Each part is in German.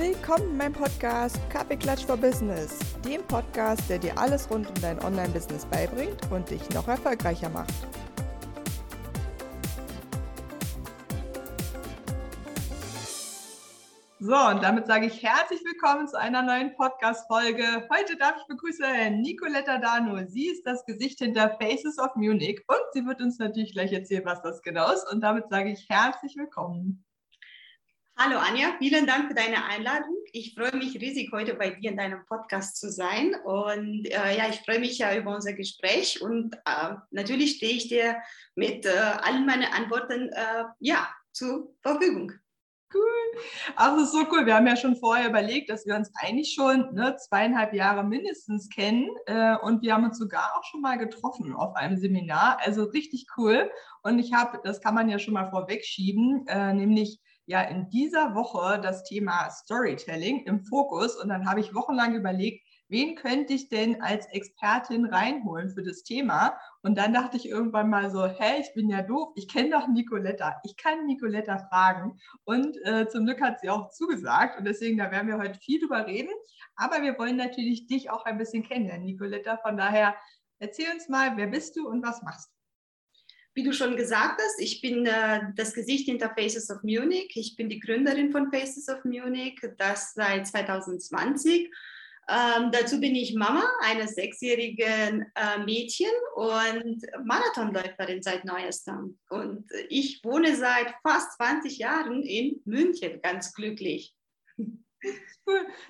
Willkommen in meinem Podcast Kaffeeklatsch for Business, dem Podcast, der dir alles rund um dein Online-Business beibringt und dich noch erfolgreicher macht. So, und damit sage ich herzlich willkommen zu einer neuen Podcast-Folge. Heute darf ich begrüßen Nicoletta Dano. Sie ist das Gesicht hinter Faces of Munich und sie wird uns natürlich gleich erzählen, was das genau ist. Und damit sage ich herzlich willkommen. Hallo Anja, vielen Dank für deine Einladung. Ich freue mich riesig, heute bei dir in deinem Podcast zu sein. Und äh, ja, ich freue mich ja über unser Gespräch und äh, natürlich stehe ich dir mit äh, allen meinen Antworten äh, ja, zur Verfügung. Cool. Also so cool. Wir haben ja schon vorher überlegt, dass wir uns eigentlich schon ne, zweieinhalb Jahre mindestens kennen äh, und wir haben uns sogar auch schon mal getroffen auf einem Seminar. Also richtig cool. Und ich habe, das kann man ja schon mal vorwegschieben, äh, nämlich ja in dieser Woche das Thema Storytelling im Fokus und dann habe ich wochenlang überlegt, wen könnte ich denn als Expertin reinholen für das Thema? Und dann dachte ich irgendwann mal so, hey, ich bin ja doof, ich kenne doch Nicoletta, ich kann Nicoletta fragen. Und äh, zum Glück hat sie auch zugesagt und deswegen, da werden wir heute viel drüber reden. Aber wir wollen natürlich dich auch ein bisschen kennenlernen, Nicoletta. Von daher, erzähl uns mal, wer bist du und was machst du? Wie du schon gesagt hast, ich bin äh, das Gesicht hinter Faces of Munich. Ich bin die Gründerin von Faces of Munich, das seit 2020. Ähm, dazu bin ich Mama eines sechsjährigen äh, Mädchen und Marathonläuferin seit neuestem. Und ich wohne seit fast 20 Jahren in München, ganz glücklich.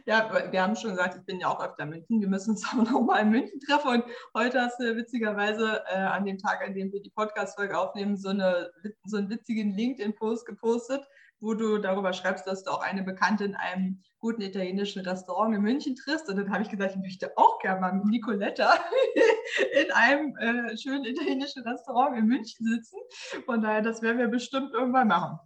Ja, wir haben schon gesagt, ich bin ja auch öfter in München. Wir müssen uns auch noch mal in München treffen. Und heute hast du witzigerweise äh, an dem Tag, an dem wir die Podcast-Folge aufnehmen, so, eine, so einen witzigen LinkedIn-Post gepostet, wo du darüber schreibst, dass du auch eine Bekannte in einem guten italienischen Restaurant in München triffst. Und dann habe ich gesagt, ich möchte auch gerne mal mit Nicoletta in einem äh, schönen italienischen Restaurant in München sitzen. Von daher, das werden wir bestimmt irgendwann machen.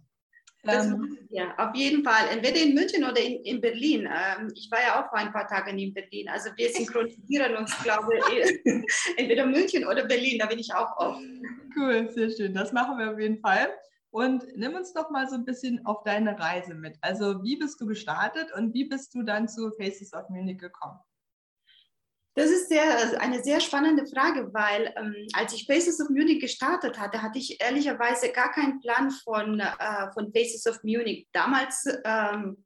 Ähm, ja, auf jeden Fall. Entweder in München oder in, in Berlin. Ähm, ich war ja auch vor ein paar Tagen in Berlin. Also wir synchronisieren uns, glaube ich, entweder München oder Berlin. Da bin ich auch oft. Cool, sehr schön. Das machen wir auf jeden Fall. Und nimm uns doch mal so ein bisschen auf deine Reise mit. Also wie bist du gestartet und wie bist du dann zu Faces of Munich gekommen? Das ist sehr, eine sehr spannende Frage, weil ähm, als ich Faces of Munich gestartet hatte, hatte ich ehrlicherweise gar keinen Plan von, äh, von Faces of Munich. Damals ähm,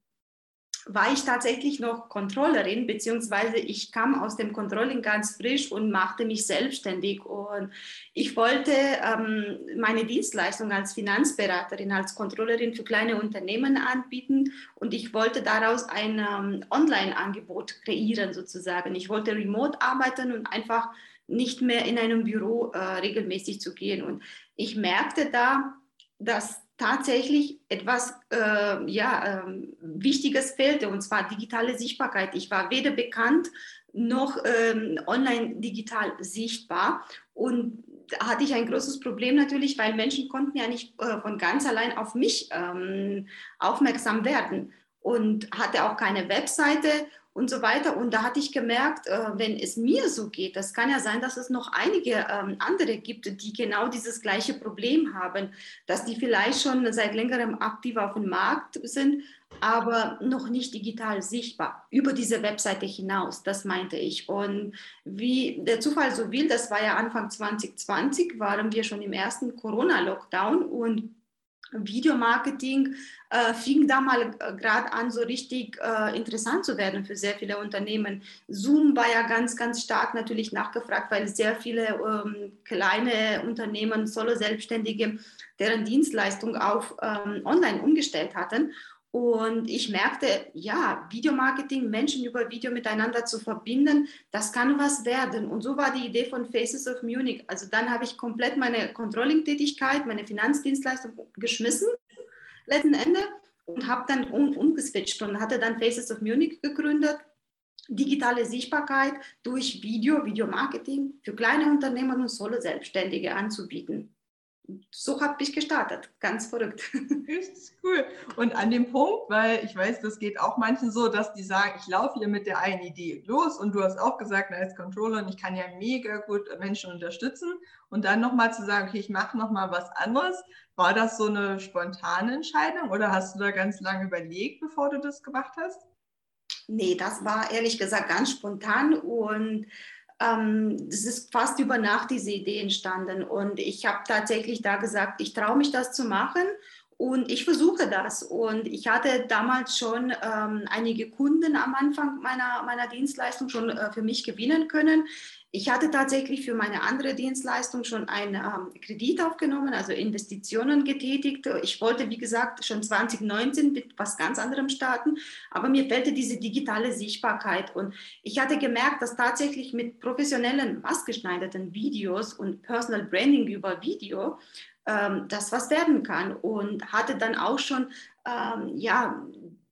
war ich tatsächlich noch Controllerin, beziehungsweise ich kam aus dem Controlling ganz frisch und machte mich selbstständig. Und ich wollte ähm, meine Dienstleistung als Finanzberaterin, als Controllerin für kleine Unternehmen anbieten und ich wollte daraus ein ähm, Online-Angebot kreieren sozusagen. Ich wollte remote arbeiten und einfach nicht mehr in einem Büro äh, regelmäßig zu gehen. Und ich merkte da, dass tatsächlich etwas äh, ja, äh, Wichtiges fehlte, und zwar digitale Sichtbarkeit. Ich war weder bekannt noch ähm, online digital sichtbar. Und da hatte ich ein großes Problem natürlich, weil Menschen konnten ja nicht äh, von ganz allein auf mich ähm, aufmerksam werden und hatte auch keine Webseite und so weiter. Und da hatte ich gemerkt, äh, wenn es mir so geht, das kann ja sein, dass es noch einige ähm, andere gibt, die genau dieses gleiche Problem haben, dass die vielleicht schon seit längerem aktiv auf dem Markt sind, aber noch nicht digital sichtbar über diese Webseite hinaus. Das meinte ich. Und wie der Zufall so will, das war ja Anfang 2020, waren wir schon im ersten Corona-Lockdown und Videomarketing äh, fing da mal äh, gerade an, so richtig äh, interessant zu werden für sehr viele Unternehmen. Zoom war ja ganz, ganz stark natürlich nachgefragt, weil sehr viele ähm, kleine Unternehmen, Solo-Selbstständige, deren Dienstleistung auf ähm, online umgestellt hatten. Und ich merkte, ja, Videomarketing, Menschen über Video miteinander zu verbinden, das kann was werden. Und so war die Idee von Faces of Munich. Also dann habe ich komplett meine Controlling-Tätigkeit, meine Finanzdienstleistung geschmissen, letzten Ende, und habe dann um, umgeswitcht und hatte dann Faces of Munich gegründet. Digitale Sichtbarkeit durch Video, Videomarketing für kleine Unternehmen und Solo-Selbstständige anzubieten. So habe ich gestartet. Ganz verrückt. Richtig cool. Und an dem Punkt, weil ich weiß, das geht auch manchen so, dass die sagen, ich laufe hier mit der einen Idee los und du hast auch gesagt, als Controller, ich kann ja mega gut Menschen unterstützen und dann nochmal zu sagen, okay, ich mache nochmal was anderes. War das so eine spontane Entscheidung oder hast du da ganz lange überlegt, bevor du das gemacht hast? Nee, das war ehrlich gesagt ganz spontan und ähm, es ist fast über Nacht diese Idee entstanden. Und ich habe tatsächlich da gesagt, ich traue mich das zu machen und ich versuche das. Und ich hatte damals schon ähm, einige Kunden am Anfang meiner, meiner Dienstleistung schon äh, für mich gewinnen können. Ich hatte tatsächlich für meine andere Dienstleistung schon einen ähm, Kredit aufgenommen, also Investitionen getätigt. Ich wollte, wie gesagt, schon 2019 mit was ganz anderem starten, aber mir fehlte diese digitale Sichtbarkeit. Und ich hatte gemerkt, dass tatsächlich mit professionellen, maßgeschneiderten Videos und Personal Branding über Video ähm, das was werden kann. Und hatte dann auch schon ähm, ja,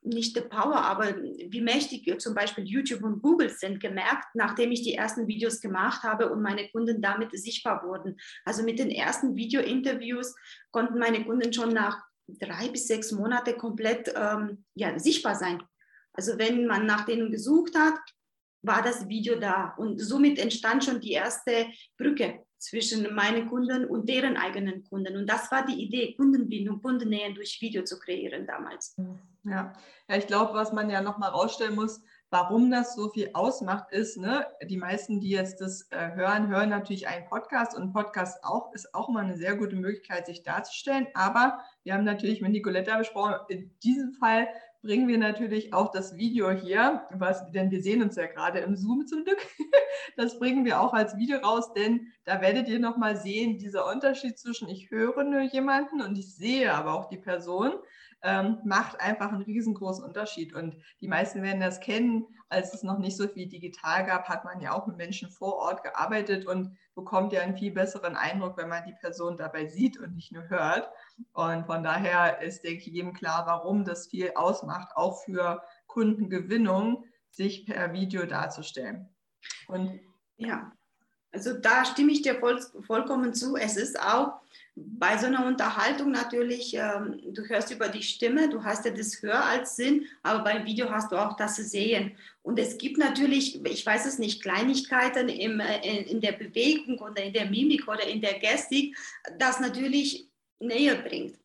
nicht the power, aber wie mächtig zum Beispiel YouTube und Google sind, gemerkt, nachdem ich die ersten Videos gemacht habe und meine Kunden damit sichtbar wurden. Also mit den ersten Video-Interviews konnten meine Kunden schon nach drei bis sechs Monaten komplett ähm, ja, sichtbar sein. Also wenn man nach denen gesucht hat, war das Video da. Und somit entstand schon die erste Brücke zwischen meinen Kunden und deren eigenen Kunden. Und das war die Idee, Kundenbindung, Kundennähe durch Video zu kreieren damals. Ja, ja ich glaube, was man ja nochmal rausstellen muss, warum das so viel ausmacht, ist, ne, die meisten, die jetzt das äh, hören, hören natürlich einen Podcast und Podcast auch, ist auch immer eine sehr gute Möglichkeit, sich darzustellen. Aber wir haben natürlich mit Nicoletta besprochen, in diesem Fall bringen wir natürlich auch das Video hier, was, denn wir sehen uns ja gerade im Zoom zum Glück. Das bringen wir auch als Video raus, denn da werdet ihr nochmal sehen, dieser Unterschied zwischen ich höre nur jemanden und ich sehe aber auch die Person ähm, macht einfach einen riesengroßen Unterschied. Und die meisten werden das kennen. Als es noch nicht so viel digital gab, hat man ja auch mit Menschen vor Ort gearbeitet und bekommt ja einen viel besseren Eindruck, wenn man die Person dabei sieht und nicht nur hört. Und von daher ist, denke ich, jedem klar, warum das viel ausmacht, auch für Kundengewinnung, sich per Video darzustellen. Und ja, also da stimme ich dir voll, vollkommen zu. Es ist auch bei so einer Unterhaltung natürlich, ähm, du hörst über die Stimme, du hast ja das Hör als Sinn, aber beim Video hast du auch das Sehen. Und es gibt natürlich, ich weiß es nicht, Kleinigkeiten im, äh, in der Bewegung oder in der Mimik oder in der Gestik, das natürlich näher bringt.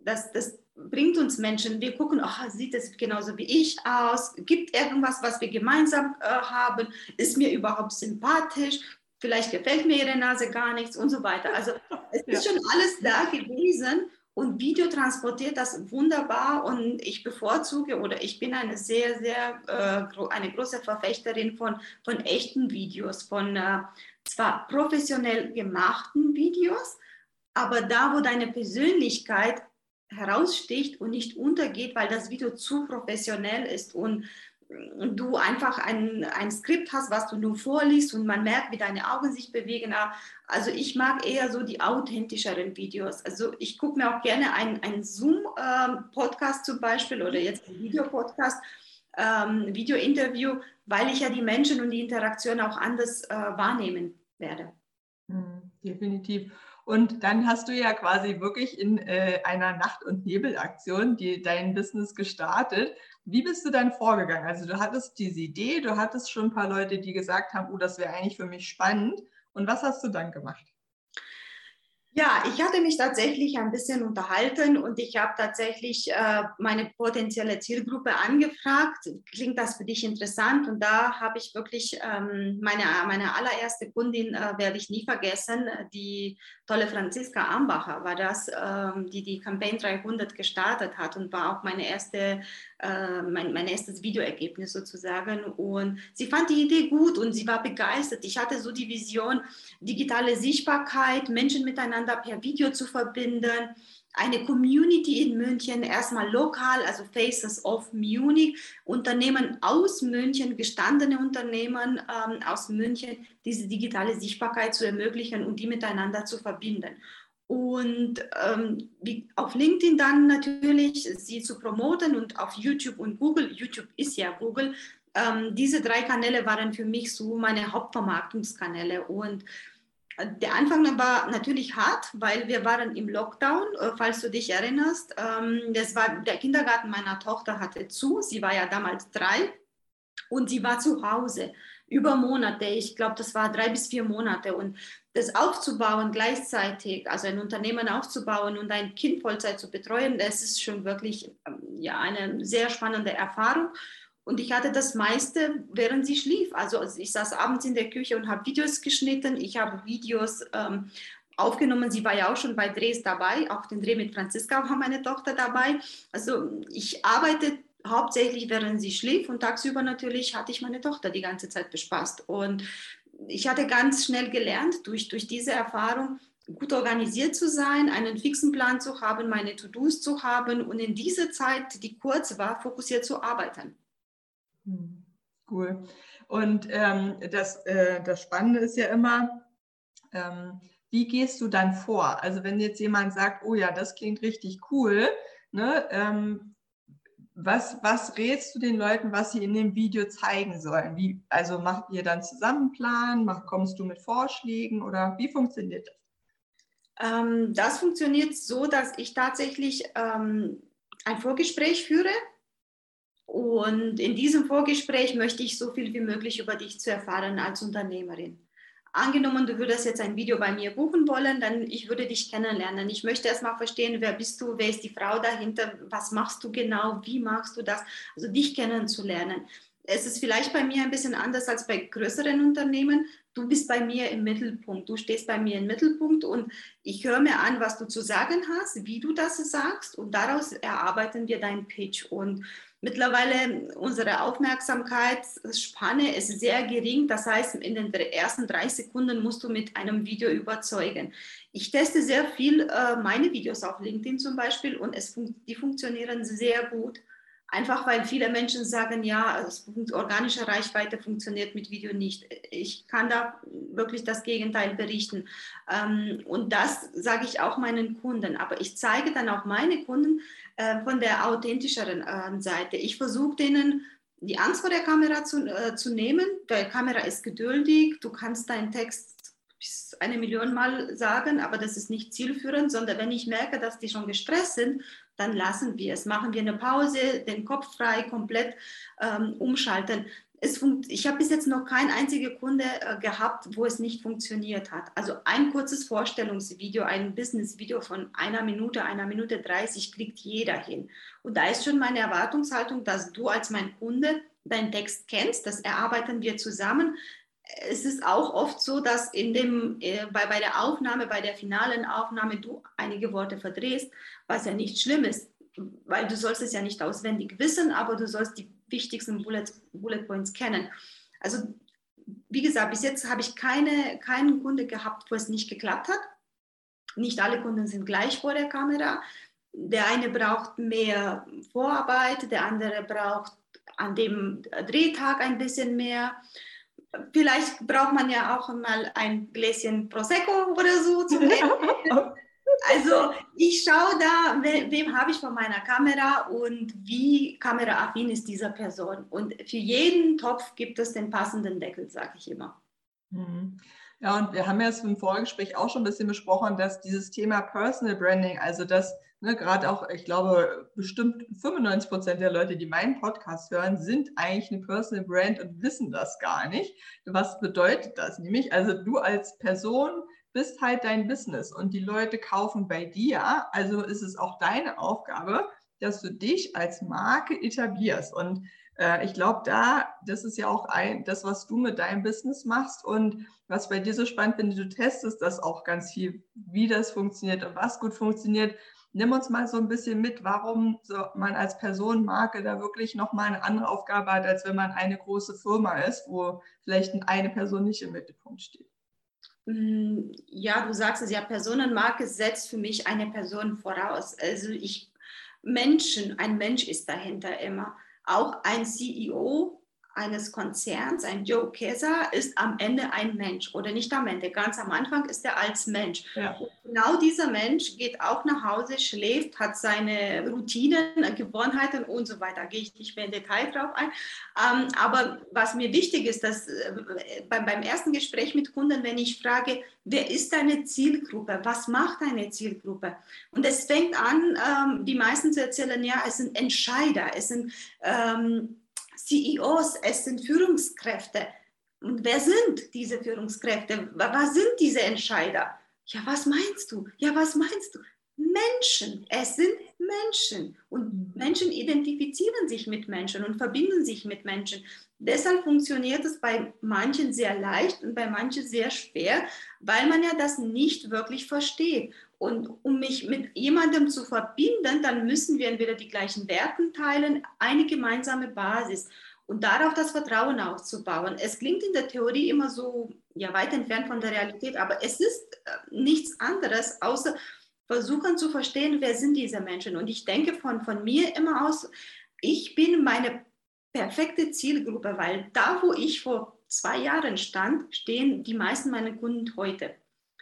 Das, das bringt uns Menschen, wir gucken, oh, sieht es genauso wie ich aus, gibt irgendwas, was wir gemeinsam äh, haben, ist mir überhaupt sympathisch, vielleicht gefällt mir ihre Nase gar nichts und so weiter. Also es ist schon alles da gewesen und Video transportiert das wunderbar und ich bevorzuge oder ich bin eine sehr, sehr, äh, eine große Verfechterin von, von echten Videos, von äh, zwar professionell gemachten Videos, aber da, wo deine Persönlichkeit heraussticht und nicht untergeht, weil das Video zu professionell ist und du einfach ein, ein Skript hast, was du nur vorliest und man merkt, wie deine Augen sich bewegen. Also ich mag eher so die authentischeren Videos. Also ich gucke mir auch gerne einen Zoom-Podcast zum Beispiel oder jetzt ein Videopodcast, ähm, Video-Interview, weil ich ja die Menschen und die Interaktion auch anders äh, wahrnehmen werde. Hm, definitiv. Und dann hast du ja quasi wirklich in äh, einer Nacht- und Nebelaktion dein Business gestartet. Wie bist du dann vorgegangen? Also du hattest diese Idee, du hattest schon ein paar Leute, die gesagt haben, oh, das wäre eigentlich für mich spannend. Und was hast du dann gemacht? Ja, ich hatte mich tatsächlich ein bisschen unterhalten und ich habe tatsächlich äh, meine potenzielle Zielgruppe angefragt. Klingt das für dich interessant? Und da habe ich wirklich ähm, meine, meine allererste Kundin, äh, werde ich nie vergessen, die tolle Franziska Ambacher war das, ähm, die die Campaign 300 gestartet hat und war auch meine erste äh, mein, mein erstes Videoergebnis sozusagen. Und sie fand die Idee gut und sie war begeistert. Ich hatte so die Vision, digitale Sichtbarkeit, Menschen miteinander per Video zu verbinden. Eine Community in München, erstmal lokal, also Faces of Munich, Unternehmen aus München, gestandene Unternehmen ähm, aus München, diese digitale Sichtbarkeit zu ermöglichen und die miteinander zu verbinden und ähm, wie auf LinkedIn dann natürlich sie zu promoten und auf YouTube und Google. YouTube ist ja Google. Ähm, diese drei Kanäle waren für mich so meine Hauptvermarktungskanäle und der Anfang war natürlich hart, weil wir waren im Lockdown, äh, falls du dich erinnerst. Ähm, das war, der Kindergarten meiner Tochter hatte zu, sie war ja damals drei und sie war zu Hause über Monate. Ich glaube, das war drei bis vier Monate. Und das aufzubauen gleichzeitig, also ein Unternehmen aufzubauen und ein Kind Vollzeit zu betreuen, das ist schon wirklich ähm, ja, eine sehr spannende Erfahrung. Und ich hatte das meiste, während sie schlief. Also ich saß abends in der Küche und habe Videos geschnitten. Ich habe Videos ähm, aufgenommen. Sie war ja auch schon bei Drehs dabei. Auch den Dreh mit Franziska war meine Tochter dabei. Also ich arbeite hauptsächlich, während sie schlief. Und tagsüber natürlich hatte ich meine Tochter die ganze Zeit bespaßt. Und ich hatte ganz schnell gelernt, durch, durch diese Erfahrung, gut organisiert zu sein, einen fixen Plan zu haben, meine To-Dos zu haben und in dieser Zeit, die kurz war, fokussiert zu arbeiten. Hm, cool. Und ähm, das, äh, das Spannende ist ja immer, ähm, wie gehst du dann vor? Also wenn jetzt jemand sagt, oh ja, das klingt richtig cool, ne, ähm, was, was rätst du den Leuten, was sie in dem Video zeigen sollen? Wie, also macht ihr dann zusammen Plan? Mach, kommst du mit Vorschlägen oder wie funktioniert das? Ähm, das funktioniert so, dass ich tatsächlich ähm, ein Vorgespräch führe und in diesem Vorgespräch möchte ich so viel wie möglich über dich zu erfahren als Unternehmerin. Angenommen, du würdest jetzt ein Video bei mir buchen wollen, dann ich würde dich kennenlernen. Ich möchte erstmal verstehen, wer bist du, wer ist die Frau dahinter, was machst du genau, wie machst du das, also dich kennenzulernen. Es ist vielleicht bei mir ein bisschen anders als bei größeren Unternehmen. Du bist bei mir im Mittelpunkt, du stehst bei mir im Mittelpunkt und ich höre mir an, was du zu sagen hast, wie du das sagst und daraus erarbeiten wir deinen Pitch. Und Mittlerweile unsere Aufmerksamkeitsspanne ist sehr gering. Das heißt, in den ersten drei Sekunden musst du mit einem Video überzeugen. Ich teste sehr viel äh, meine Videos auf LinkedIn zum Beispiel und es fun die funktionieren sehr gut. Einfach weil viele Menschen sagen, ja, organische Reichweite funktioniert mit Video nicht. Ich kann da wirklich das Gegenteil berichten. Ähm, und das sage ich auch meinen Kunden. Aber ich zeige dann auch meine Kunden, äh, von der authentischeren äh, Seite. Ich versuche denen die Angst vor der Kamera zu, äh, zu nehmen. Die Kamera ist geduldig, du kannst deinen Text bis eine Million Mal sagen, aber das ist nicht zielführend, sondern wenn ich merke, dass die schon gestresst sind, dann lassen wir es. Machen wir eine Pause, den Kopf frei, komplett ähm, umschalten es ich habe bis jetzt noch kein einziger Kunde äh, gehabt, wo es nicht funktioniert hat. Also ein kurzes Vorstellungsvideo, ein Business-Video von einer Minute, einer Minute 30 kriegt jeder hin. Und da ist schon meine Erwartungshaltung, dass du als mein Kunde deinen Text kennst, das erarbeiten wir zusammen. Es ist auch oft so, dass in dem, äh, bei, bei der Aufnahme, bei der finalen Aufnahme du einige Worte verdrehst, was ja nicht schlimm ist, weil du sollst es ja nicht auswendig wissen, aber du sollst die wichtigsten Bullet, Bullet Points kennen. Also wie gesagt, bis jetzt habe ich keine, keinen Kunde gehabt, wo es nicht geklappt hat. Nicht alle Kunden sind gleich vor der Kamera. Der eine braucht mehr Vorarbeit, der andere braucht an dem Drehtag ein bisschen mehr. Vielleicht braucht man ja auch mal ein Gläschen Prosecco oder so zum Ende. Also ich schaue da, we, wem habe ich vor meiner Kamera und wie kameraaffin ist dieser Person. Und für jeden Topf gibt es den passenden Deckel, sage ich immer. Mhm. Ja, und wir haben ja jetzt im Vorgespräch auch schon ein bisschen besprochen, dass dieses Thema Personal Branding, also das ne, gerade auch, ich glaube, bestimmt 95 Prozent der Leute, die meinen Podcast hören, sind eigentlich eine Personal Brand und wissen das gar nicht. Was bedeutet das nämlich? Also du als Person bist halt dein Business und die Leute kaufen bei dir. Also ist es auch deine Aufgabe, dass du dich als Marke etablierst. Und äh, ich glaube, da, das ist ja auch ein, das, was du mit deinem Business machst und was bei dir so spannend finde, du testest das auch ganz viel, wie das funktioniert und was gut funktioniert. Nimm uns mal so ein bisschen mit, warum so man als Personenmarke da wirklich nochmal eine andere Aufgabe hat, als wenn man eine große Firma ist, wo vielleicht eine Person nicht im Mittelpunkt steht. Mm, ja, du sagst es ja, Personenmarke setzt für mich eine Person voraus. Also ich, Menschen, ein Mensch ist dahinter immer. Auch ein CEO eines Konzerns, ein Joe Kesa, ist am Ende ein Mensch oder nicht am Ende, ganz am Anfang ist er als Mensch. Ja. Genau dieser Mensch geht auch nach Hause, schläft, hat seine Routinen, Gewohnheiten und so weiter. Gehe ich nicht mehr im Detail drauf ein. Ähm, aber was mir wichtig ist, dass äh, beim, beim ersten Gespräch mit Kunden, wenn ich frage, wer ist deine Zielgruppe, was macht deine Zielgruppe? Und es fängt an, ähm, die meisten zu erzählen, ja, es sind Entscheider, es sind ähm, CEOs, es sind Führungskräfte. Und wer sind diese Führungskräfte? Was sind diese Entscheider? Ja, was meinst du? Ja, was meinst du? Menschen. Es sind Menschen. Und Menschen identifizieren sich mit Menschen und verbinden sich mit Menschen. Deshalb funktioniert es bei manchen sehr leicht und bei manchen sehr schwer, weil man ja das nicht wirklich versteht. Und um mich mit jemandem zu verbinden, dann müssen wir entweder die gleichen Werte teilen, eine gemeinsame Basis und darauf das Vertrauen aufzubauen. Es klingt in der Theorie immer so ja, weit entfernt von der Realität, aber es ist äh, nichts anderes, außer versuchen zu verstehen, wer sind diese Menschen. Und ich denke von, von mir immer aus, ich bin meine perfekte Zielgruppe, weil da, wo ich vor zwei Jahren stand, stehen die meisten meiner Kunden heute.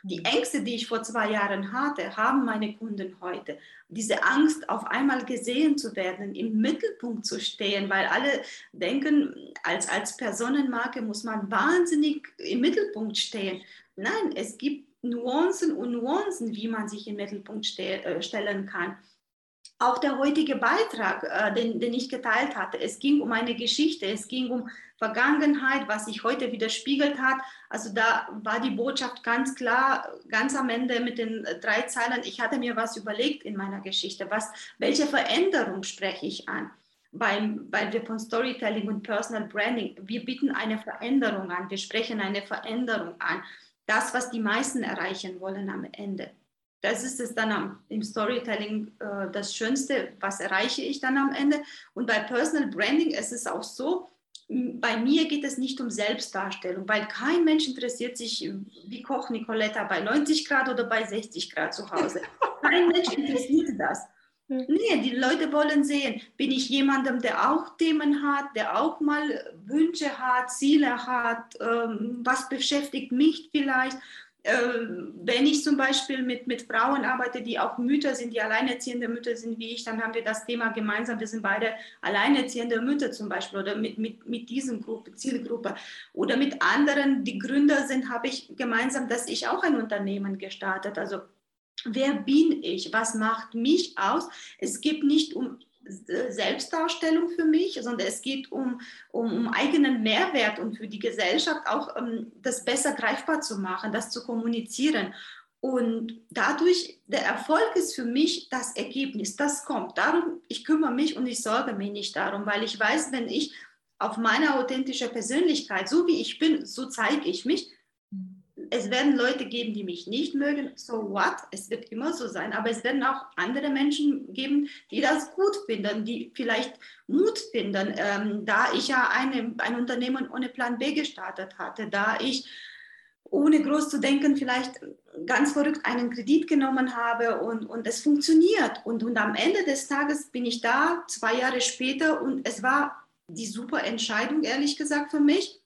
Die Ängste, die ich vor zwei Jahren hatte, haben meine Kunden heute. Diese Angst, auf einmal gesehen zu werden, im Mittelpunkt zu stehen, weil alle denken, als, als Personenmarke muss man wahnsinnig im Mittelpunkt stehen. Nein, es gibt Nuancen und Nuancen, wie man sich im Mittelpunkt ste äh, stellen kann. Auch der heutige Beitrag, äh, den, den ich geteilt hatte, es ging um eine Geschichte, es ging um Vergangenheit, was sich heute widerspiegelt hat. Also da war die Botschaft ganz klar, ganz am Ende mit den drei Zeilen. Ich hatte mir was überlegt in meiner Geschichte. Was, welche Veränderung spreche ich an? Weil, weil wir von Storytelling und Personal Branding, wir bieten eine Veränderung an, wir sprechen eine Veränderung an. Das, was die meisten erreichen wollen am Ende. Das ist es dann am, im Storytelling äh, das Schönste, was erreiche ich dann am Ende. Und bei Personal Branding ist es auch so, bei mir geht es nicht um Selbstdarstellung, weil kein Mensch interessiert sich, wie kocht Nicoletta bei 90 Grad oder bei 60 Grad zu Hause. Kein Mensch interessiert das. Nee, die Leute wollen sehen, bin ich jemandem, der auch Themen hat, der auch mal Wünsche hat, Ziele hat, ähm, was beschäftigt mich vielleicht wenn ich zum Beispiel mit, mit Frauen arbeite, die auch Mütter sind, die alleinerziehende Mütter sind wie ich, dann haben wir das Thema gemeinsam. Wir sind beide alleinerziehende Mütter zum Beispiel oder mit, mit, mit diesem Gruppe, Zielgruppe. Oder mit anderen, die Gründer sind, habe ich gemeinsam, dass ich auch ein Unternehmen gestartet. Also wer bin ich? Was macht mich aus? Es geht nicht um Selbstdarstellung für mich, sondern es geht um, um, um eigenen Mehrwert und für die Gesellschaft auch um, das besser greifbar zu machen, das zu kommunizieren. Und dadurch, der Erfolg ist für mich das Ergebnis, das kommt. Darum, ich kümmere mich und ich sorge mich nicht darum, weil ich weiß, wenn ich auf meine authentische Persönlichkeit, so wie ich bin, so zeige ich mich, es werden Leute geben, die mich nicht mögen, so what, es wird immer so sein, aber es werden auch andere Menschen geben, die das gut finden, die vielleicht Mut finden, ähm, da ich ja eine, ein Unternehmen ohne Plan B gestartet hatte, da ich ohne groß zu denken vielleicht ganz verrückt einen Kredit genommen habe und, und es funktioniert. Und, und am Ende des Tages bin ich da, zwei Jahre später, und es war die super Entscheidung, ehrlich gesagt, für mich.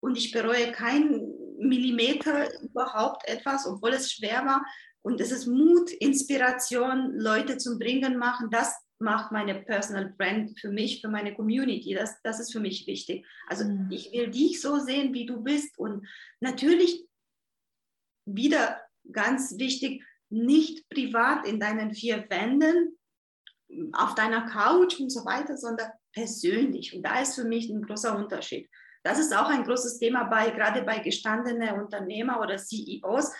Und ich bereue keinen Millimeter überhaupt etwas, obwohl es schwer war. Und es ist Mut, Inspiration, Leute zum Bringen machen. Das macht meine Personal Brand für mich, für meine Community. Das, das ist für mich wichtig. Also mhm. ich will dich so sehen, wie du bist. Und natürlich wieder ganz wichtig, nicht privat in deinen vier Wänden, auf deiner Couch und so weiter, sondern persönlich. Und da ist für mich ein großer Unterschied. Das ist auch ein großes Thema bei, gerade bei gestandenen Unternehmer oder CEOs.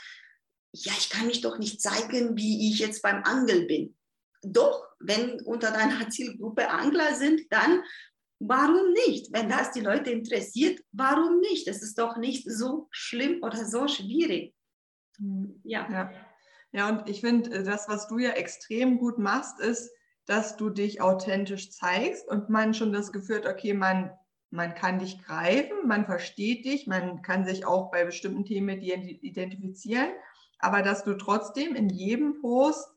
Ja, ich kann mich doch nicht zeigen, wie ich jetzt beim Angel bin. Doch, wenn unter deiner Zielgruppe Angler sind, dann warum nicht? Wenn das die Leute interessiert, warum nicht? Es ist doch nicht so schlimm oder so schwierig. Ja. Ja, ja und ich finde, das, was du ja extrem gut machst, ist, dass du dich authentisch zeigst und man schon das Gefühl hat, okay, man man kann dich greifen, man versteht dich, man kann sich auch bei bestimmten Themen identifizieren, aber dass du trotzdem in jedem Post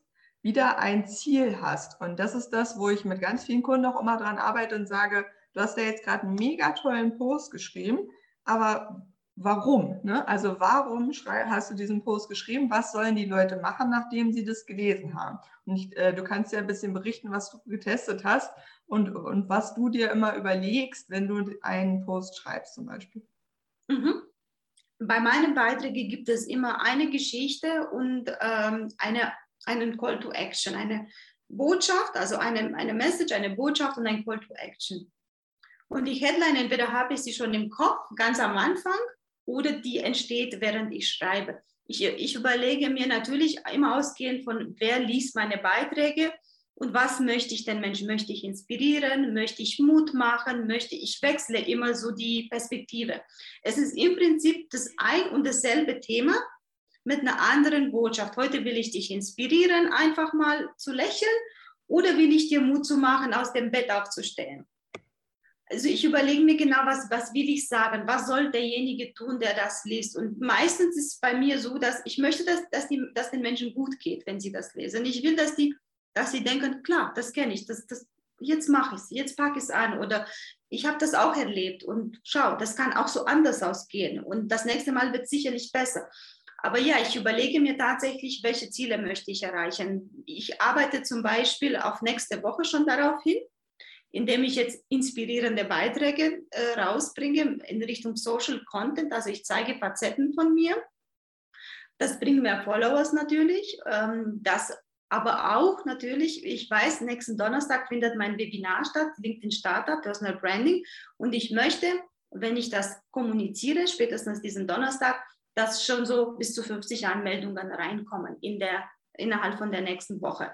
wieder ein Ziel hast. Und das ist das, wo ich mit ganz vielen Kunden auch immer dran arbeite und sage, du hast ja jetzt gerade einen mega tollen Post geschrieben, aber warum? Ne? Also warum hast du diesen Post geschrieben? Was sollen die Leute machen, nachdem sie das gelesen haben? Und ich, äh, du kannst ja ein bisschen berichten, was du getestet hast und, und was du dir immer überlegst, wenn du einen Post schreibst zum Beispiel. Mhm. Bei meinen Beiträgen gibt es immer eine Geschichte und ähm, eine, einen Call to Action, eine Botschaft, also eine, eine Message, eine Botschaft und ein Call to Action. Und die Headline, entweder habe ich sie schon im Kopf, ganz am Anfang, oder die entsteht, während ich schreibe. Ich, ich überlege mir natürlich immer ausgehend von, wer liest meine Beiträge und was möchte ich den Menschen? Möchte ich inspirieren? Möchte ich Mut machen? Möchte ich wechsle immer so die Perspektive? Es ist im Prinzip das ein und dasselbe Thema mit einer anderen Botschaft. Heute will ich dich inspirieren, einfach mal zu lächeln oder will ich dir Mut zu machen, aus dem Bett aufzustehen? also ich überlege mir genau, was, was will ich sagen, was soll derjenige tun, der das liest. Und meistens ist es bei mir so, dass ich möchte, dass, dass, die, dass den Menschen gut geht, wenn sie das lesen. Ich will, dass, die, dass sie denken, klar, das kenne ich, das, das, jetzt mache ich es, jetzt packe ich es an. Oder ich habe das auch erlebt und schau, das kann auch so anders ausgehen. Und das nächste Mal wird sicherlich besser. Aber ja, ich überlege mir tatsächlich, welche Ziele möchte ich erreichen. Ich arbeite zum Beispiel auf nächste Woche schon darauf hin indem ich jetzt inspirierende Beiträge äh, rausbringe in Richtung Social Content. Also ich zeige Facetten von mir. Das bringt mehr Followers natürlich. Ähm, das aber auch natürlich, ich weiß, nächsten Donnerstag findet mein Webinar statt, LinkedIn Startup, Personal Branding. Und ich möchte, wenn ich das kommuniziere, spätestens diesen Donnerstag, dass schon so bis zu 50 Anmeldungen reinkommen in der, innerhalb von der nächsten Woche.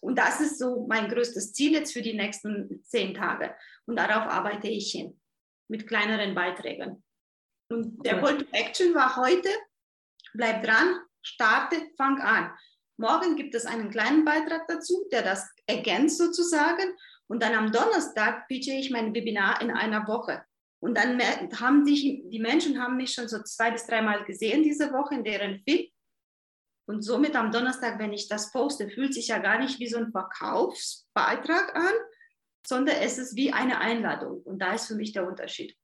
Und das ist so mein größtes Ziel jetzt für die nächsten zehn Tage. Und darauf arbeite ich hin mit kleineren Beiträgen. Und der Call to Action war heute, bleib dran, starte, fang an. Morgen gibt es einen kleinen Beitrag dazu, der das ergänzt sozusagen. Und dann am Donnerstag pitche ich mein Webinar in einer Woche. Und dann haben sich, die Menschen haben mich schon so zwei bis dreimal gesehen diese Woche in deren Feed. Und somit am Donnerstag, wenn ich das poste, fühlt sich ja gar nicht wie so ein Verkaufsbeitrag an, sondern es ist wie eine Einladung. Und da ist für mich der Unterschied.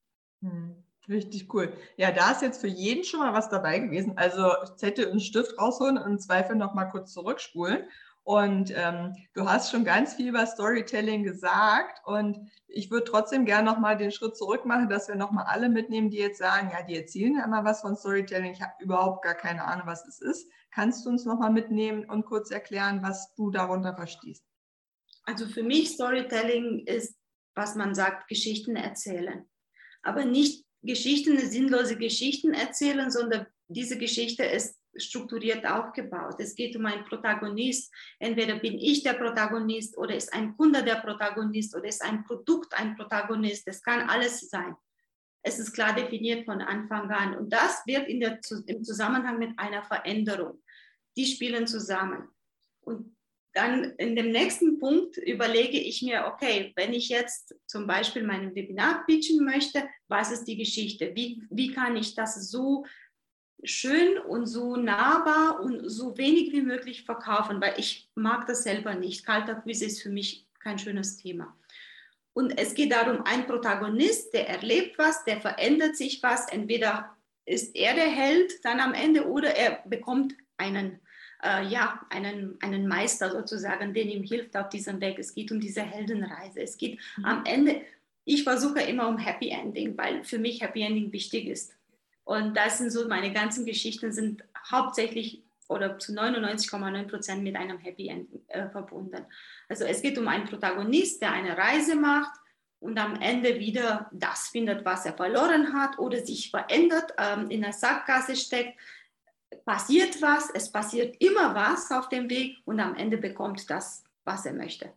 Hm, richtig cool. Ja, da ist jetzt für jeden schon mal was dabei gewesen. Also Zettel und Stift rausholen und im Zweifel noch mal kurz zurückspulen. Und ähm, du hast schon ganz viel über Storytelling gesagt. Und ich würde trotzdem gerne noch mal den Schritt zurück machen, dass wir noch mal alle mitnehmen, die jetzt sagen, ja, die erzählen ja immer was von Storytelling. Ich habe überhaupt gar keine Ahnung, was es ist. Kannst du uns noch mal mitnehmen und kurz erklären, was du darunter verstehst? Also für mich Storytelling ist, was man sagt, Geschichten erzählen. Aber nicht Geschichten, sinnlose Geschichten erzählen, sondern diese Geschichte ist strukturiert aufgebaut. Es geht um einen Protagonist. Entweder bin ich der Protagonist oder ist ein Kunde der Protagonist oder ist ein Produkt ein Protagonist. Es kann alles sein. Es ist klar definiert von Anfang an. Und das wird in der, im Zusammenhang mit einer Veränderung. Die spielen zusammen. Und dann in dem nächsten Punkt überlege ich mir, okay, wenn ich jetzt zum Beispiel meinen Webinar pitchen möchte, was ist die Geschichte? Wie, wie kann ich das so schön und so nahbar und so wenig wie möglich verkaufen? Weil ich mag das selber nicht. Kaltakquise ist für mich kein schönes Thema. Und es geht darum, ein Protagonist, der erlebt was, der verändert sich was. Entweder ist er der Held dann am Ende oder er bekommt einen, äh, ja, einen, einen Meister sozusagen, der ihm hilft auf diesem Weg. Es geht um diese Heldenreise. Es geht mhm. am Ende, ich versuche immer um Happy Ending, weil für mich Happy Ending wichtig ist. Und das sind so, meine ganzen Geschichten sind hauptsächlich oder zu 99,9 Prozent mit einem Happy End äh, verbunden. Also es geht um einen Protagonist, der eine Reise macht und am Ende wieder das findet, was er verloren hat oder sich verändert, ähm, in der Sackgasse steckt. Passiert was, es passiert immer was auf dem Weg und am Ende bekommt das, was er möchte.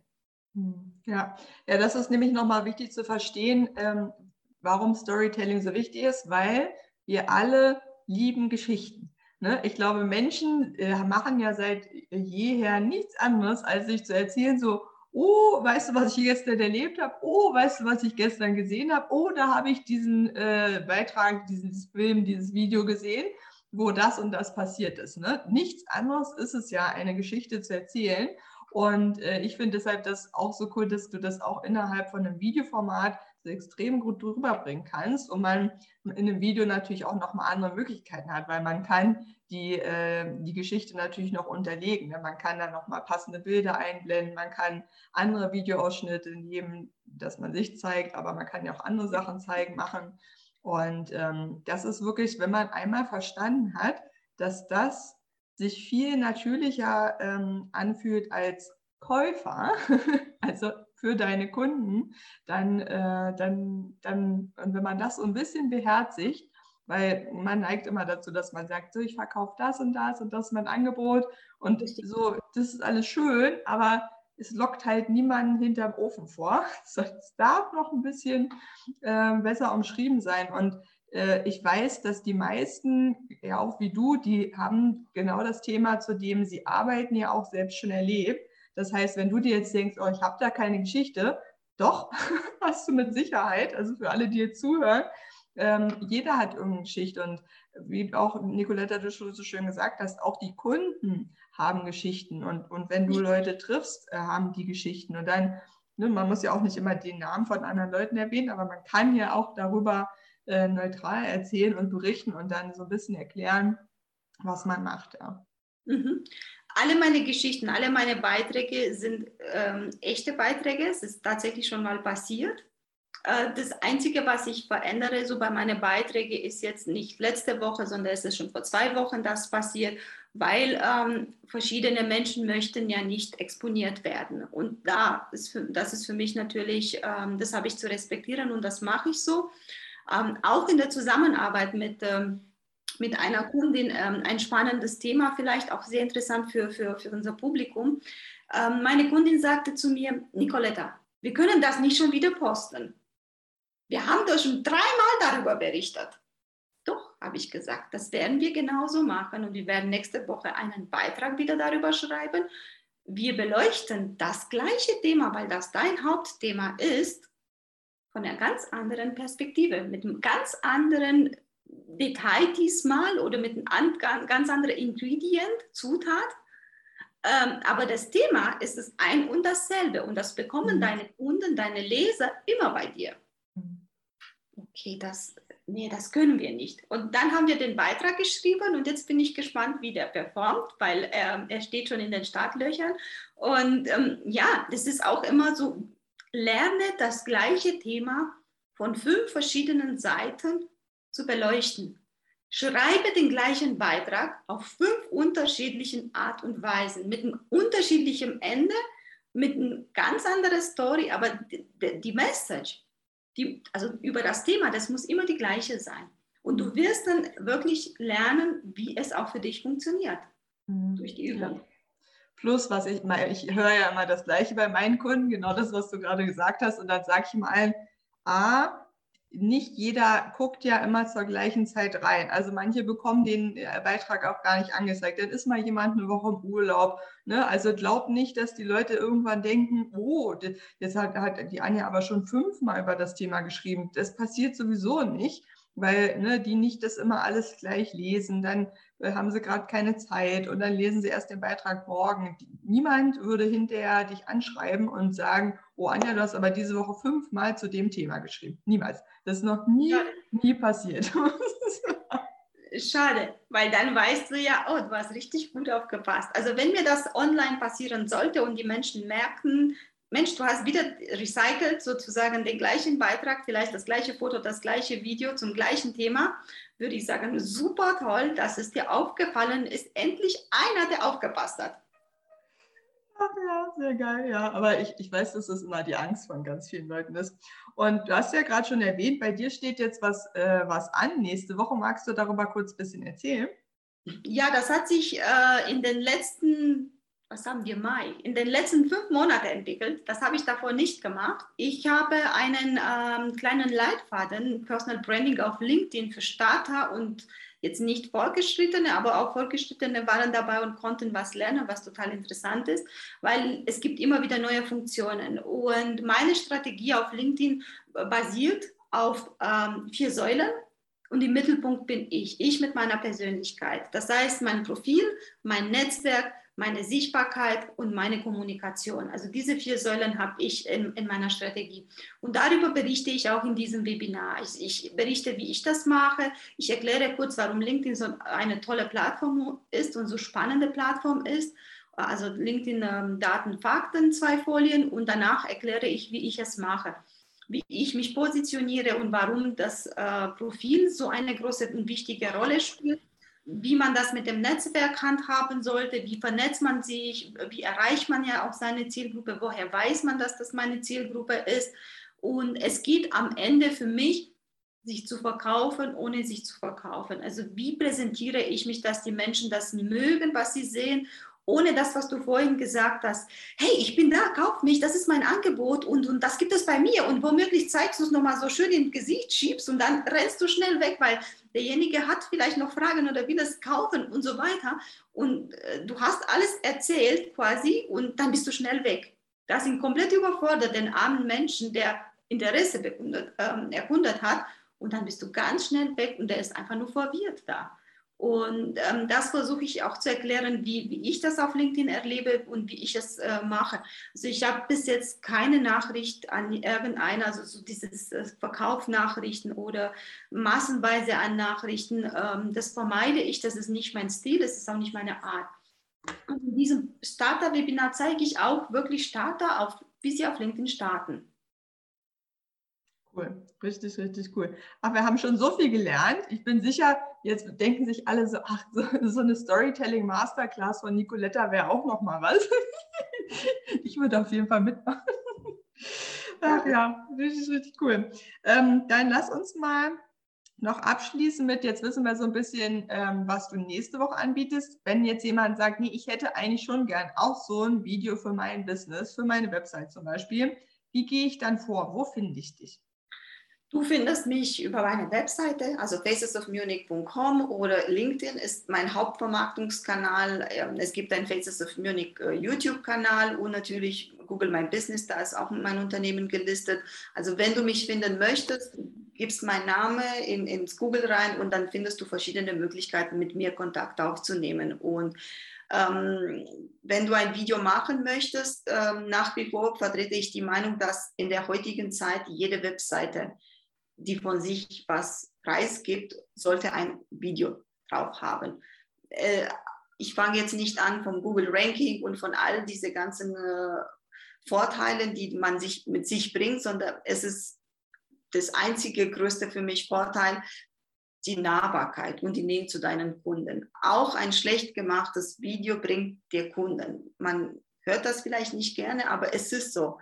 Hm, ja, ja das ist nämlich nochmal wichtig zu verstehen, ähm, warum Storytelling so wichtig ist, weil wir alle lieben Geschichten. Ne? Ich glaube, Menschen äh, machen ja seit jeher nichts anderes, als sich zu erzählen, so, oh, weißt du, was ich gestern erlebt habe? Oh, weißt du, was ich gestern gesehen habe? Oh, da habe ich diesen äh, Beitrag, diesen Film, dieses Video gesehen, wo das und das passiert ist. Ne? Nichts anderes ist es ja, eine Geschichte zu erzählen. Und äh, ich finde deshalb das auch so cool, dass du das auch innerhalb von einem Videoformat so extrem gut rüberbringen kannst und man in einem Video natürlich auch nochmal andere Möglichkeiten hat, weil man kann die, äh, die Geschichte natürlich noch unterlegen. Ne? Man kann dann nochmal passende Bilder einblenden, man kann andere Videoausschnitte nehmen, dass man sich zeigt, aber man kann ja auch andere Sachen zeigen, machen. Und ähm, das ist wirklich, wenn man einmal verstanden hat, dass das sich viel natürlicher ähm, anfühlt als Käufer, also für deine Kunden, dann, äh, dann, dann, und wenn man das so ein bisschen beherzigt, weil man neigt immer dazu, dass man sagt, so ich verkaufe das und das und das ist mein Angebot und so, das ist alles schön, aber es lockt halt niemanden hinterm Ofen vor. Es darf noch ein bisschen äh, besser umschrieben sein und äh, ich weiß, dass die meisten, ja auch wie du, die haben genau das Thema, zu dem sie arbeiten, ja auch selbst schon erlebt. Das heißt, wenn du dir jetzt denkst, oh, ich habe da keine Geschichte, doch, hast du mit Sicherheit, also für alle, die jetzt zuhören, ähm, jeder hat irgendeine Geschichte und wie auch Nicoletta du schon so schön gesagt hast, auch die Kunden haben Geschichten und, und wenn du Leute triffst, äh, haben die Geschichten und dann, ne, man muss ja auch nicht immer den Namen von anderen Leuten erwähnen, aber man kann ja auch darüber äh, neutral erzählen und berichten und dann so ein bisschen erklären, was man macht. Ja. Mhm. Alle meine Geschichten, alle meine Beiträge sind ähm, echte Beiträge. Es ist tatsächlich schon mal passiert. Äh, das Einzige, was ich verändere, so bei meinen Beiträgen, ist jetzt nicht letzte Woche, sondern es ist schon vor zwei Wochen das passiert, weil ähm, verschiedene Menschen möchten ja nicht exponiert werden. Und da ist für, das ist für mich natürlich, ähm, das habe ich zu respektieren und das mache ich so. Ähm, auch in der Zusammenarbeit mit, ähm, mit einer Kundin ähm, ein spannendes Thema, vielleicht auch sehr interessant für, für, für unser Publikum. Ähm, meine Kundin sagte zu mir, Nicoletta, wir können das nicht schon wieder posten. Wir haben doch schon dreimal darüber berichtet. Habe ich gesagt, das werden wir genauso machen und wir werden nächste Woche einen Beitrag wieder darüber schreiben. Wir beleuchten das gleiche Thema, weil das dein Hauptthema ist, von einer ganz anderen Perspektive, mit einem ganz anderen Detail diesmal oder mit einem ganz anderen Ingredient, Zutat. Ähm, aber das Thema ist es ein und dasselbe und das bekommen mhm. deine Kunden, deine Leser immer bei dir. Mhm. Okay, das, nee, das können wir nicht. Und dann haben wir den Beitrag geschrieben und jetzt bin ich gespannt, wie der performt, weil ähm, er steht schon in den Startlöchern. Und ähm, ja, das ist auch immer so, lerne das gleiche Thema von fünf verschiedenen Seiten zu beleuchten. Schreibe den gleichen Beitrag auf fünf unterschiedlichen Art und Weisen, mit einem unterschiedlichen Ende, mit einer ganz anderen Story, aber die, die Message, die, also über das Thema, das muss immer die gleiche sein. Und du wirst dann wirklich lernen, wie es auch für dich funktioniert mhm. durch die Übung. Ja. Plus, was ich mal, ich höre ja immer das Gleiche bei meinen Kunden, genau das, was du gerade gesagt hast. Und dann sage ich mal allen, A, nicht jeder guckt ja immer zur gleichen Zeit rein. Also manche bekommen den äh, Beitrag auch gar nicht angezeigt. Dann ist mal jemand eine Woche im Urlaub. Ne? Also glaub nicht, dass die Leute irgendwann denken, oh, jetzt hat, hat die Anja aber schon fünfmal über das Thema geschrieben. Das passiert sowieso nicht weil ne, die nicht das immer alles gleich lesen, dann äh, haben sie gerade keine Zeit und dann lesen sie erst den Beitrag morgen. Niemand würde hinterher dich anschreiben und sagen, oh Anja, du hast aber diese Woche fünfmal zu dem Thema geschrieben. Niemals. Das ist noch nie, nie passiert. Schade, weil dann weißt du ja, oh, du hast richtig gut aufgepasst. Also wenn mir das online passieren sollte und die Menschen merken, Mensch, du hast wieder recycelt sozusagen den gleichen Beitrag, vielleicht das gleiche Foto, das gleiche Video zum gleichen Thema, würde ich sagen, super toll, dass es dir aufgefallen ist. Endlich einer, der aufgepasst hat. Ach ja, sehr geil, ja. Aber ich, ich weiß, dass das immer die Angst von ganz vielen Leuten ist. Und du hast ja gerade schon erwähnt, bei dir steht jetzt was, äh, was an. Nächste Woche magst du darüber kurz ein bisschen erzählen? Ja, das hat sich äh, in den letzten was haben wir Mai, in den letzten fünf Monaten entwickelt. Das habe ich davor nicht gemacht. Ich habe einen ähm, kleinen Leitfaden, Personal Branding auf LinkedIn für Starter und jetzt nicht Fortgeschrittene, aber auch Fortgeschrittene waren dabei und konnten was lernen, was total interessant ist, weil es gibt immer wieder neue Funktionen. Und meine Strategie auf LinkedIn basiert auf ähm, vier Säulen. Und im Mittelpunkt bin ich, ich mit meiner Persönlichkeit. Das heißt, mein Profil, mein Netzwerk, meine Sichtbarkeit und meine Kommunikation. Also diese vier Säulen habe ich in, in, meiner Strategie. Und darüber berichte ich auch in diesem Webinar. Ich, ich, berichte, wie ich das mache. Ich erkläre kurz, warum LinkedIn so eine tolle Plattform ist und so spannende Plattform ist. Also LinkedIn ähm, Daten, Fakten, zwei Folien und danach erkläre ich, wie ich es mache wie ich mich positioniere und warum das äh, Profil so eine große und wichtige Rolle spielt wie man das mit dem Netzwerk handhaben sollte, wie vernetzt man sich, wie erreicht man ja auch seine Zielgruppe, woher weiß man, dass das meine Zielgruppe ist. Und es geht am Ende für mich, sich zu verkaufen, ohne sich zu verkaufen. Also wie präsentiere ich mich, dass die Menschen das mögen, was sie sehen ohne das, was du vorhin gesagt hast. Hey, ich bin da, kauf mich, das ist mein Angebot und, und das gibt es bei mir. Und womöglich zeigst du es nochmal so schön ins Gesicht, schiebst und dann rennst du schnell weg, weil derjenige hat vielleicht noch Fragen oder will es kaufen und so weiter. Und äh, du hast alles erzählt quasi und dann bist du schnell weg. Das sind komplett überfordert, den armen Menschen, der Interesse bekundet, ähm, erkundet hat. Und dann bist du ganz schnell weg und der ist einfach nur verwirrt da. Und ähm, das versuche ich auch zu erklären, wie, wie ich das auf LinkedIn erlebe und wie ich es äh, mache. Also ich habe bis jetzt keine Nachricht an irgendeiner, also so dieses äh, Verkaufnachrichten oder massenweise an Nachrichten. Ähm, das vermeide ich, das ist nicht mein Stil, das ist auch nicht meine Art. Und in diesem Starter-Webinar zeige ich auch wirklich Starter, auf, wie sie auf LinkedIn starten. Cool, richtig, richtig cool. Aber wir haben schon so viel gelernt. Ich bin sicher, jetzt denken sich alle so, ach, so, so eine Storytelling Masterclass von Nicoletta wäre auch noch mal was. ich würde auf jeden Fall mitmachen. Ach ja, richtig, richtig cool. Ähm, dann lass uns mal noch abschließen mit, jetzt wissen wir so ein bisschen, ähm, was du nächste Woche anbietest. Wenn jetzt jemand sagt, nee, ich hätte eigentlich schon gern auch so ein Video für mein Business, für meine Website zum Beispiel, wie gehe ich dann vor? Wo finde ich dich? Du findest mich über meine Webseite, also facesofmunich.com oder LinkedIn ist mein Hauptvermarktungskanal. Ähm, es gibt einen Faces of Munich äh, YouTube-Kanal und natürlich Google My Business, da ist auch mein Unternehmen gelistet. Also wenn du mich finden möchtest, gibst meinen Namen in, ins Google rein und dann findest du verschiedene Möglichkeiten, mit mir Kontakt aufzunehmen. Und ähm, wenn du ein Video machen möchtest, ähm, nach wie vor vertrete ich die Meinung, dass in der heutigen Zeit jede Webseite die von sich was preisgibt, sollte ein Video drauf haben. Äh, ich fange jetzt nicht an vom Google Ranking und von all diese ganzen äh, Vorteilen, die man sich mit sich bringt, sondern es ist das einzige größte für mich Vorteil, die Nahbarkeit und die Nähe zu deinen Kunden. Auch ein schlecht gemachtes Video bringt dir Kunden. Man hört das vielleicht nicht gerne, aber es ist so.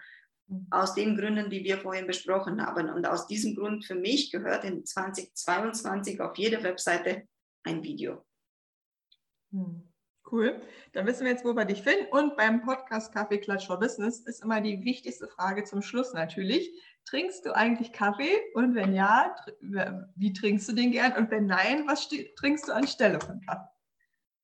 Aus den Gründen, die wir vorhin besprochen haben. Und aus diesem Grund für mich gehört in 2022 auf jeder Webseite ein Video. Hm. Cool. Dann wissen wir jetzt, wo wir dich finden. Und beim Podcast Kaffee Klatsch for Business ist immer die wichtigste Frage zum Schluss natürlich. Trinkst du eigentlich Kaffee? Und wenn ja, wie trinkst du den gern? Und wenn nein, was trinkst du anstelle von Kaffee?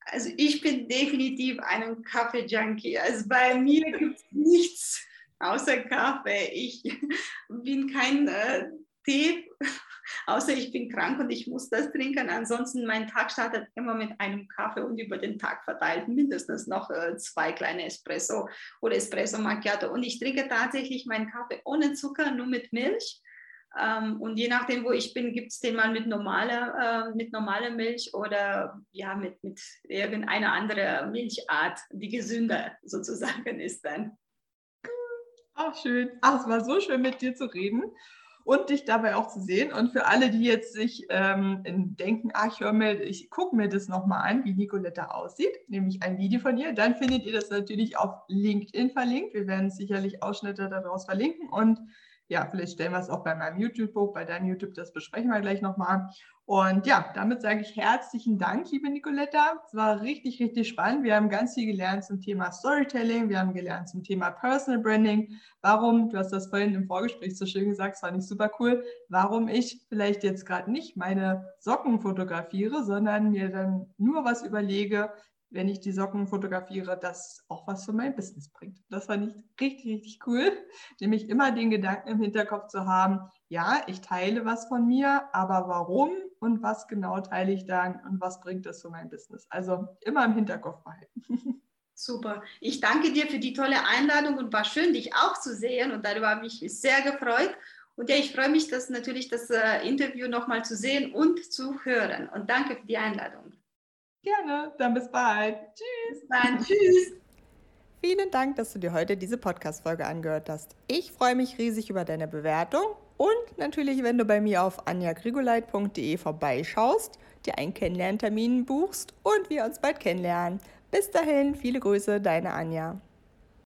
Also ich bin definitiv ein Kaffee-Junkie. Also bei mir gibt es nichts außer Kaffee. Ich bin kein äh, Tee, außer ich bin krank und ich muss das trinken. Ansonsten mein Tag startet immer mit einem Kaffee und über den Tag verteilt mindestens noch äh, zwei kleine Espresso oder Espresso Macchiato. Und ich trinke tatsächlich meinen Kaffee ohne Zucker, nur mit Milch. Ähm, und je nachdem, wo ich bin, gibt es den mal mit normaler, äh, mit normaler Milch oder ja, mit, mit irgendeiner anderen Milchart, die gesünder sozusagen ist dann. Ach, schön. Ach, es war so schön, mit dir zu reden und dich dabei auch zu sehen. Und für alle, die jetzt sich ähm, denken, ach, ich höre mir, ich gucke mir das nochmal an, wie Nicoletta aussieht, nämlich ein Video von ihr, dann findet ihr das natürlich auf LinkedIn verlinkt. Wir werden sicherlich Ausschnitte daraus verlinken und ja, vielleicht stellen wir es auch bei meinem YouTube-Buch, bei deinem YouTube, das besprechen wir gleich nochmal. Und ja, damit sage ich herzlichen Dank, liebe Nicoletta. Es war richtig, richtig spannend. Wir haben ganz viel gelernt zum Thema Storytelling. Wir haben gelernt zum Thema Personal Branding. Warum, du hast das vorhin im Vorgespräch so schön gesagt, das fand ich super cool, warum ich vielleicht jetzt gerade nicht meine Socken fotografiere, sondern mir dann nur was überlege, wenn ich die Socken fotografiere, das auch was für mein Business bringt. Das fand ich richtig, richtig cool. Nämlich immer den Gedanken im Hinterkopf zu haben, ja, ich teile was von mir, aber warum und was genau teile ich dann und was bringt das für mein Business? Also immer im Hinterkopf behalten. Super. Ich danke dir für die tolle Einladung und war schön, dich auch zu sehen und darüber habe ich mich sehr gefreut. Und ja, ich freue mich, dass natürlich das äh, Interview nochmal zu sehen und zu hören. Und danke für die Einladung. Gerne, dann bis bald. Tschüss. Bis dann. Tschüss. Vielen Dank, dass du dir heute diese Podcast-Folge angehört hast. Ich freue mich riesig über deine Bewertung und natürlich, wenn du bei mir auf anjagrigoleit.de vorbeischaust, dir einen Kennenlerntermin buchst und wir uns bald kennenlernen. Bis dahin, viele Grüße, deine Anja.